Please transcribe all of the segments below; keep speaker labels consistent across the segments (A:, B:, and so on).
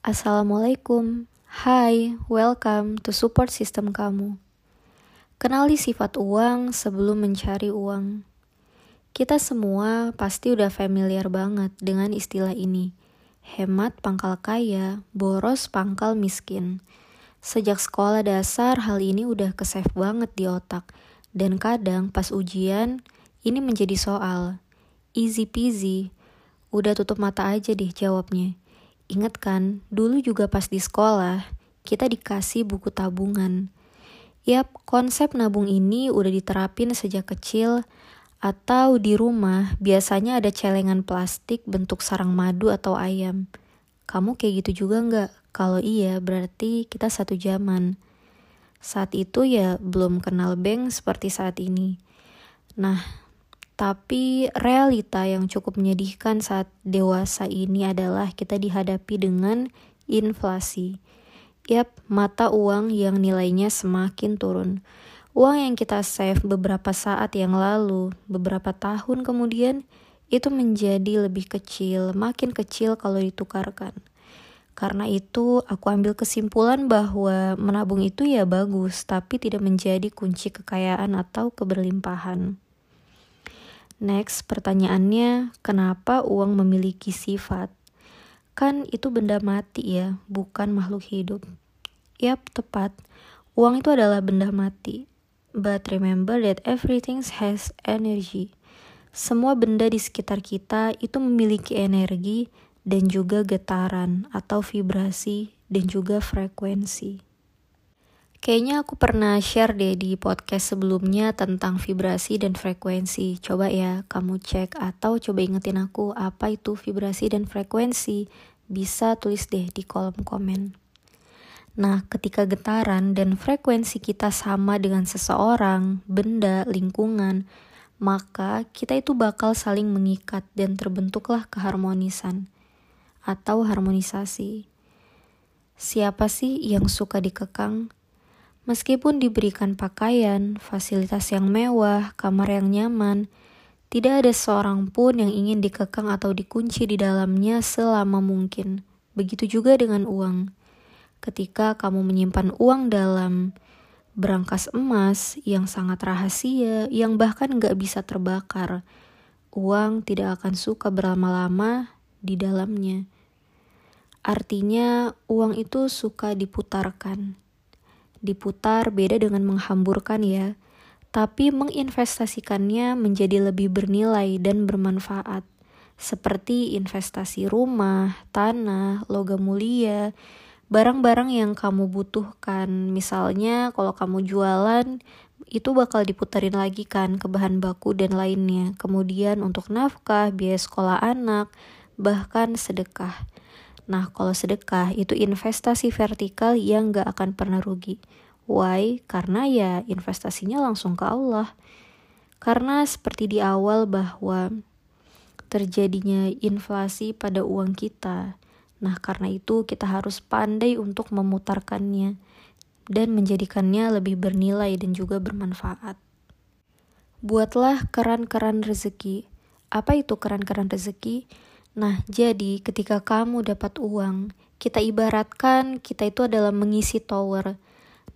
A: Assalamualaikum. Hai, welcome to support system kamu. Kenali sifat uang sebelum mencari uang. Kita semua pasti udah familiar banget dengan istilah ini. Hemat pangkal kaya, boros pangkal miskin. Sejak sekolah dasar hal ini udah kesave banget di otak. Dan kadang pas ujian, ini menjadi soal. Easy peasy. Udah tutup mata aja deh jawabnya. Ingat kan, dulu juga pas di sekolah, kita dikasih buku tabungan. Yap, konsep nabung ini udah diterapin sejak kecil, atau di rumah biasanya ada celengan plastik bentuk sarang madu atau ayam. Kamu kayak gitu juga nggak? Kalau iya, berarti kita satu zaman. Saat itu ya belum kenal bank seperti saat ini. Nah, tapi realita yang cukup menyedihkan saat dewasa ini adalah kita dihadapi dengan inflasi. Yap, mata uang yang nilainya semakin turun. Uang yang kita save beberapa saat yang lalu, beberapa tahun kemudian, itu menjadi lebih kecil, makin kecil kalau ditukarkan. Karena itu, aku ambil kesimpulan bahwa menabung itu ya bagus, tapi tidak menjadi kunci kekayaan atau keberlimpahan. Next, pertanyaannya, kenapa uang memiliki sifat? Kan itu benda mati ya, bukan makhluk hidup. Yap, tepat. Uang itu adalah benda mati. But remember that everything has energy. Semua benda di sekitar kita itu memiliki energi dan juga getaran atau vibrasi dan juga frekuensi. Kayaknya aku pernah share deh di podcast sebelumnya tentang vibrasi dan frekuensi. Coba ya kamu cek atau coba ingetin aku apa itu vibrasi dan frekuensi. Bisa tulis deh di kolom komen. Nah, ketika getaran dan frekuensi kita sama dengan seseorang, benda, lingkungan, maka kita itu bakal saling mengikat dan terbentuklah keharmonisan atau harmonisasi. Siapa sih yang suka dikekang? Meskipun diberikan pakaian, fasilitas yang mewah, kamar yang nyaman, tidak ada seorang pun yang ingin dikekang atau dikunci di dalamnya selama mungkin. Begitu juga dengan uang. Ketika kamu menyimpan uang dalam berangkas emas yang sangat rahasia, yang bahkan gak bisa terbakar, uang tidak akan suka berlama-lama di dalamnya. Artinya, uang itu suka diputarkan Diputar beda dengan menghamburkan ya, tapi menginvestasikannya menjadi lebih bernilai dan bermanfaat, seperti investasi rumah, tanah, logam mulia, barang-barang yang kamu butuhkan. Misalnya kalau kamu jualan, itu bakal diputarin lagi kan ke bahan baku dan lainnya. Kemudian untuk nafkah, biaya sekolah anak, bahkan sedekah. Nah, kalau sedekah itu investasi vertikal yang gak akan pernah rugi. Why? Karena ya investasinya langsung ke Allah. Karena seperti di awal bahwa terjadinya inflasi pada uang kita. Nah, karena itu kita harus pandai untuk memutarkannya dan menjadikannya lebih bernilai dan juga bermanfaat. Buatlah keran-keran rezeki. Apa itu keran-keran rezeki? Nah, jadi ketika kamu dapat uang, kita ibaratkan kita itu adalah mengisi tower.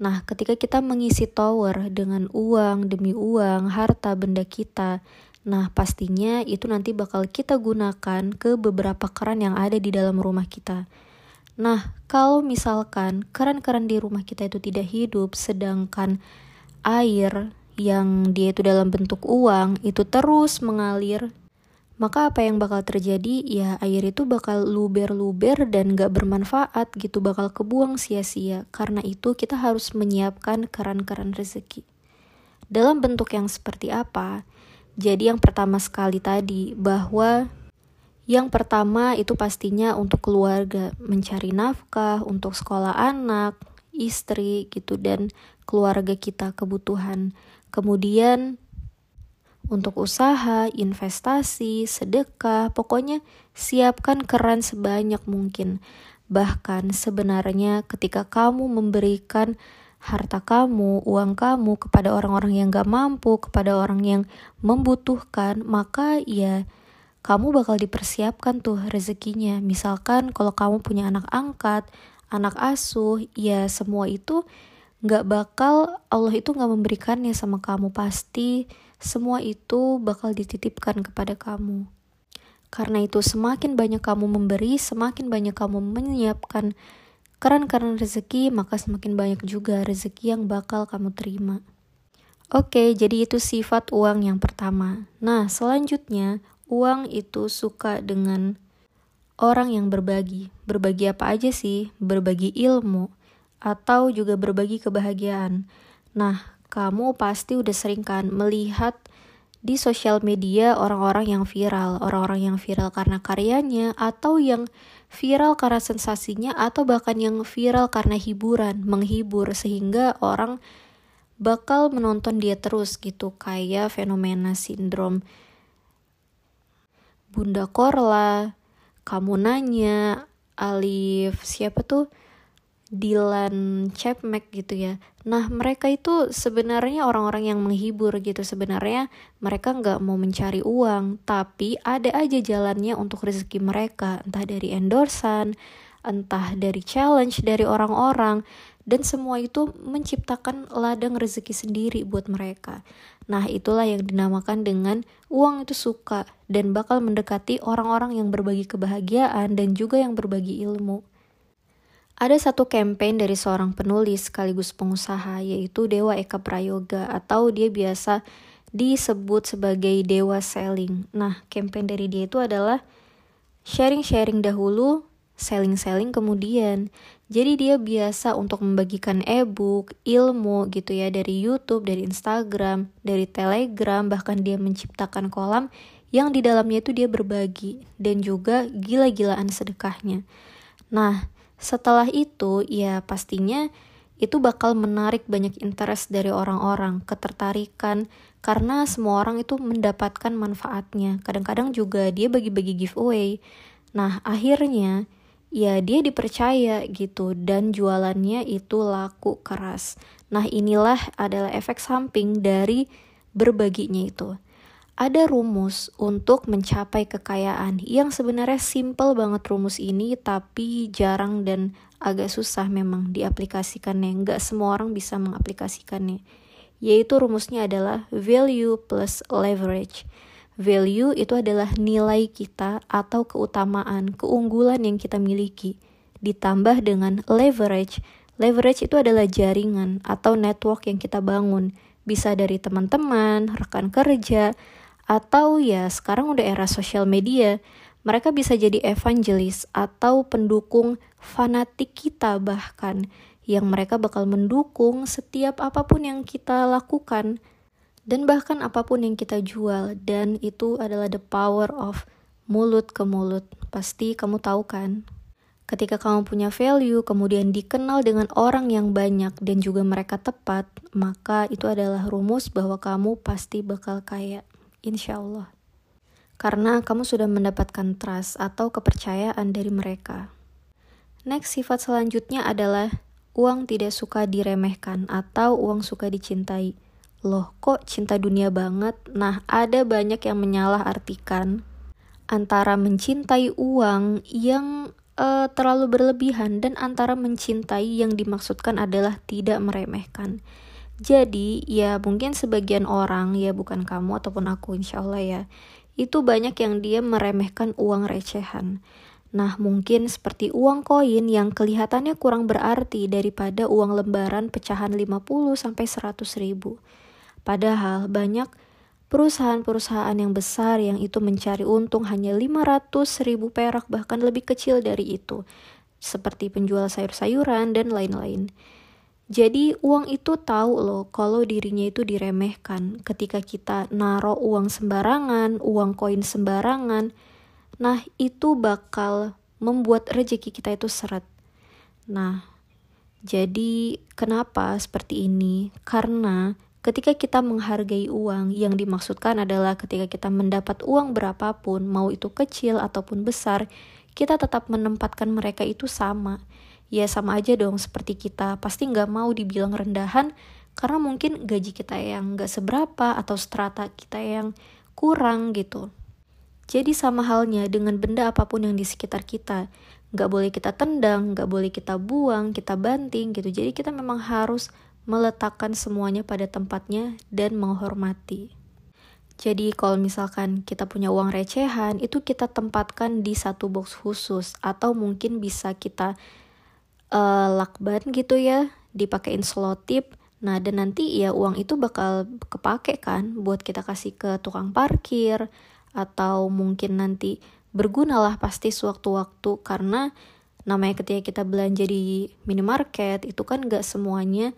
A: Nah, ketika kita mengisi tower dengan uang demi uang, harta benda kita, nah pastinya itu nanti bakal kita gunakan ke beberapa keran yang ada di dalam rumah kita. Nah, kalau misalkan keran-keran di rumah kita itu tidak hidup, sedangkan air yang dia itu dalam bentuk uang itu terus mengalir maka apa yang bakal terjadi? Ya air itu bakal luber-luber dan gak bermanfaat gitu bakal kebuang sia-sia. Karena itu kita harus menyiapkan keran-keran rezeki. Dalam bentuk yang seperti apa? Jadi yang pertama sekali tadi bahwa yang pertama itu pastinya untuk keluarga mencari nafkah untuk sekolah anak istri gitu dan keluarga kita kebutuhan. Kemudian untuk usaha, investasi, sedekah, pokoknya siapkan keran sebanyak mungkin. Bahkan sebenarnya ketika kamu memberikan harta kamu, uang kamu kepada orang-orang yang gak mampu, kepada orang yang membutuhkan, maka ya kamu bakal dipersiapkan tuh rezekinya. Misalkan kalau kamu punya anak angkat, anak asuh, ya semua itu gak bakal Allah itu gak memberikannya sama kamu pasti semua itu bakal dititipkan kepada kamu. Karena itu semakin banyak kamu memberi, semakin banyak kamu menyiapkan keran-keran rezeki, maka semakin banyak juga rezeki yang bakal kamu terima. Oke, jadi itu sifat uang yang pertama. Nah, selanjutnya, uang itu suka dengan orang yang berbagi. Berbagi apa aja sih? Berbagi ilmu, atau juga berbagi kebahagiaan. Nah, kamu pasti udah sering kan melihat di sosial media orang-orang yang viral, orang-orang yang viral karena karyanya atau yang viral karena sensasinya atau bahkan yang viral karena hiburan, menghibur sehingga orang bakal menonton dia terus gitu kayak fenomena sindrom Bunda Korla, kamu nanya, Alif, siapa tuh? Dylan Chapmack gitu ya. Nah mereka itu sebenarnya orang-orang yang menghibur gitu. Sebenarnya mereka nggak mau mencari uang, tapi ada aja jalannya untuk rezeki mereka. Entah dari endorsan, entah dari challenge dari orang-orang. Dan semua itu menciptakan ladang rezeki sendiri buat mereka. Nah itulah yang dinamakan dengan uang itu suka dan bakal mendekati orang-orang yang berbagi kebahagiaan dan juga yang berbagi ilmu. Ada satu campaign dari seorang penulis sekaligus pengusaha yaitu Dewa Eka Prayoga atau dia biasa disebut sebagai Dewa Selling. Nah, campaign dari dia itu adalah sharing-sharing dahulu, selling-selling kemudian. Jadi dia biasa untuk membagikan e-book, ilmu gitu ya dari YouTube, dari Instagram, dari Telegram, bahkan dia menciptakan kolam yang di dalamnya itu dia berbagi dan juga gila-gilaan sedekahnya. Nah, setelah itu, ya pastinya itu bakal menarik banyak interest dari orang-orang, ketertarikan, karena semua orang itu mendapatkan manfaatnya. Kadang-kadang juga dia bagi-bagi giveaway. Nah, akhirnya ya dia dipercaya gitu dan jualannya itu laku keras. Nah, inilah adalah efek samping dari berbaginya itu ada rumus untuk mencapai kekayaan yang sebenarnya simple banget rumus ini tapi jarang dan agak susah memang diaplikasikannya. Nggak semua orang bisa mengaplikasikannya. Yaitu rumusnya adalah value plus leverage. Value itu adalah nilai kita atau keutamaan, keunggulan yang kita miliki. Ditambah dengan leverage. Leverage itu adalah jaringan atau network yang kita bangun. Bisa dari teman-teman, rekan kerja, atau ya sekarang udah era sosial media, mereka bisa jadi evangelis atau pendukung fanatik kita bahkan yang mereka bakal mendukung setiap apa pun yang kita lakukan dan bahkan apa pun yang kita jual dan itu adalah the power of mulut ke mulut. Pasti kamu tahu kan? Ketika kamu punya value, kemudian dikenal dengan orang yang banyak dan juga mereka tepat, maka itu adalah rumus bahwa kamu pasti bakal kaya insya Allah. Karena kamu sudah mendapatkan trust atau kepercayaan dari mereka. Next, sifat selanjutnya adalah uang tidak suka diremehkan atau uang suka dicintai. Loh, kok cinta dunia banget? Nah, ada banyak yang menyalah artikan antara mencintai uang yang uh, terlalu berlebihan dan antara mencintai yang dimaksudkan adalah tidak meremehkan. Jadi ya mungkin sebagian orang ya bukan kamu ataupun aku insya Allah ya itu banyak yang dia meremehkan uang recehan. Nah mungkin seperti uang koin yang kelihatannya kurang berarti daripada uang lembaran pecahan 50 sampai 100 ribu. Padahal banyak perusahaan-perusahaan yang besar yang itu mencari untung hanya 500 ribu perak bahkan lebih kecil dari itu. Seperti penjual sayur-sayuran dan lain-lain. Jadi uang itu tahu loh kalau dirinya itu diremehkan ketika kita naruh uang sembarangan, uang koin sembarangan. Nah, itu bakal membuat rezeki kita itu seret. Nah, jadi kenapa seperti ini? Karena ketika kita menghargai uang, yang dimaksudkan adalah ketika kita mendapat uang berapapun, mau itu kecil ataupun besar, kita tetap menempatkan mereka itu sama ya sama aja dong seperti kita pasti nggak mau dibilang rendahan karena mungkin gaji kita yang nggak seberapa atau strata kita yang kurang gitu Jadi sama halnya dengan benda apa pun yang di sekitar kita. Nggak boleh kita tendang, nggak boleh kita buang, kita banting gitu. Jadi kita memang harus meletakkan semuanya pada tempatnya dan menghormati. Jadi kalau misalkan kita punya uang recehan, itu kita tempatkan di satu box khusus atau mungkin bisa kita uh, lakban gitu ya, dipakein selotip. Nah, dan nanti ya uang itu bakal kepake kan buat kita kasih ke tukang parkir atau mungkin nanti berguna lah pasti sewaktu-waktu karena namanya ketika kita belanja di minimarket itu kan gak semuanya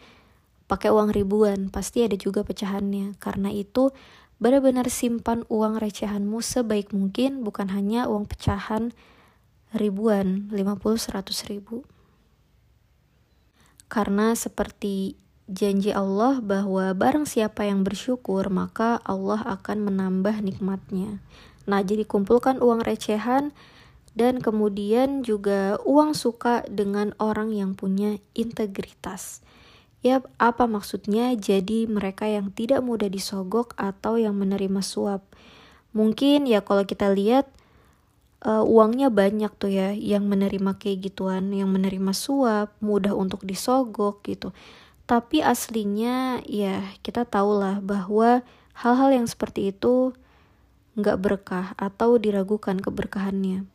A: pakai uang ribuan, pasti ada juga pecahannya. Karena itu benar-benar simpan uang recehanmu sebaik mungkin, bukan hanya uang pecahan ribuan, 50-100 ribu. Karena seperti janji Allah bahwa barang siapa yang bersyukur, maka Allah akan menambah nikmatnya. Nah, jadi kumpulkan uang recehan, dan kemudian juga uang suka dengan orang yang punya integritas. Ya, apa maksudnya? Jadi mereka yang tidak mudah disogok atau yang menerima suap. Mungkin ya kalau kita lihat uh, uangnya banyak tuh ya yang menerima kayak gituan, yang menerima suap, mudah untuk disogok gitu. Tapi aslinya ya kita tahulah bahwa hal-hal yang seperti itu nggak berkah atau diragukan keberkahannya.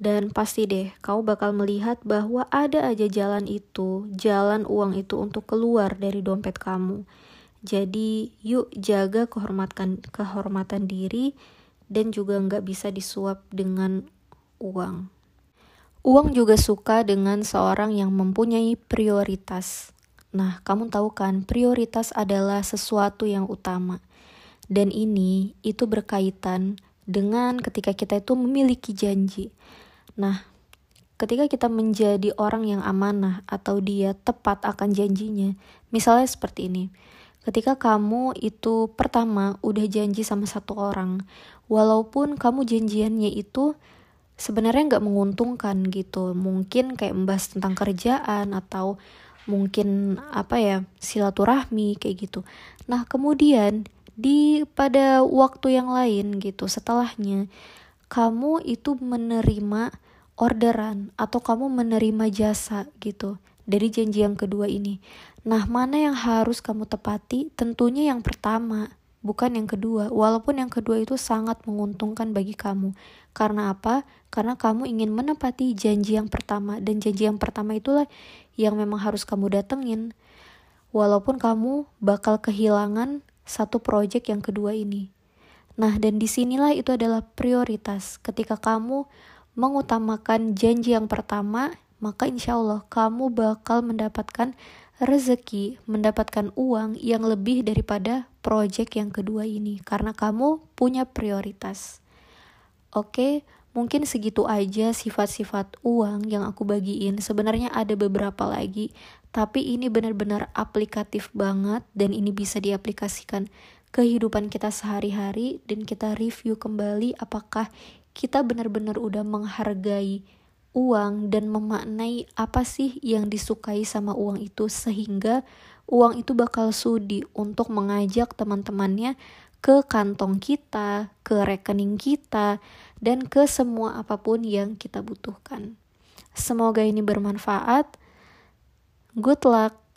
A: Dan pasti deh, kau bakal melihat bahwa ada aja jalan itu, jalan uang itu untuk keluar dari dompet kamu. Jadi, yuk jaga kehormatan kehormatan diri dan juga nggak bisa disuap dengan uang. Uang juga suka dengan seorang yang mempunyai prioritas. Nah, kamu tahu kan, prioritas adalah sesuatu yang utama. Dan ini itu berkaitan dengan ketika kita itu memiliki janji. Nah, ketika kita menjadi orang yang amanah atau dia tepat akan janjinya, misalnya seperti ini. Ketika kamu itu pertama udah janji sama satu orang, walaupun kamu janjiannya itu sebenarnya nggak menguntungkan gitu, mungkin kayak membahas tentang kerjaan atau mungkin apa ya silaturahmi kayak gitu. Nah kemudian di pada waktu yang lain gitu setelahnya kamu itu menerima orderan atau kamu menerima jasa gitu dari janji yang kedua ini. Nah, mana yang harus kamu tepati? Tentunya yang pertama, bukan yang kedua. Walaupun yang kedua itu sangat menguntungkan bagi kamu. Karena apa? Karena kamu ingin menepati janji yang pertama dan janji yang pertama itulah yang memang harus kamu datengin. Walaupun kamu bakal kehilangan satu proyek yang kedua ini. Nah, dan di sinilah itu adalah prioritas. Ketika kamu mengutamakan janji yang pertama, maka insya Allah kamu bakal mendapatkan rezeki, mendapatkan uang yang lebih daripada proyek yang kedua ini, karena kamu punya prioritas. Oke, mungkin segitu aja sifat-sifat uang yang aku bagiin. Sebenarnya ada beberapa lagi, tapi ini benar-benar aplikatif banget dan ini bisa diaplikasikan kehidupan kita sehari-hari dan kita review kembali apakah kita benar-benar udah menghargai uang dan memaknai apa sih yang disukai sama uang itu sehingga uang itu bakal sudi untuk mengajak teman-temannya ke kantong kita, ke rekening kita, dan ke semua apa pun yang kita butuhkan. Semoga ini bermanfaat. Good luck.